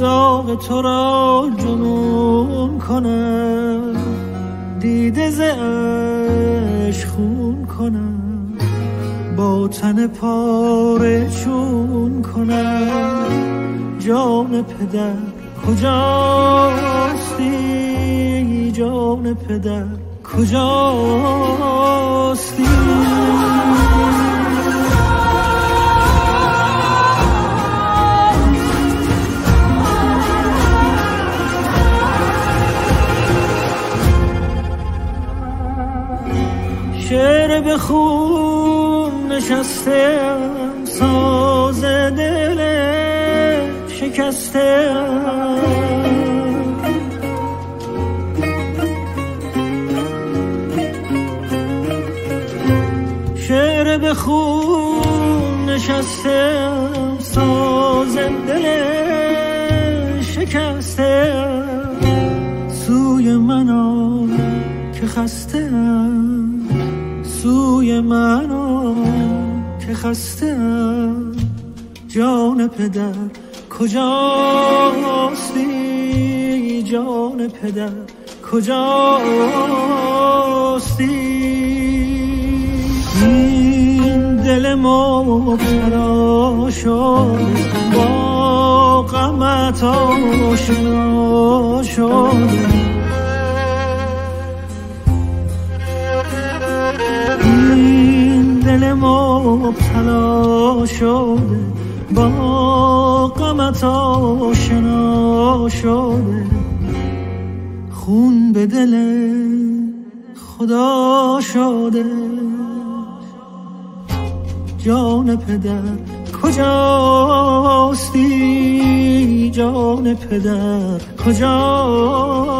عشاق تو را جنون کنم دیده ز خون کنم با تن پاره چون کنم جان پدر کجاستی؟ جان پدر کجاستی؟ به خون نشستم ساز دل شکسته شعر به خون نشستم ساز دل شکسته سوی منو که خسته سوی منو که خسته جان پدر کجاستی جان پدر کجاستی این دل مبتلا شد با غمت آشنا شد مبتلا شده. با قمت آشنا شده. خون به دل خدا شده. جان پدر کجاستی؟ جان پدر کجاستی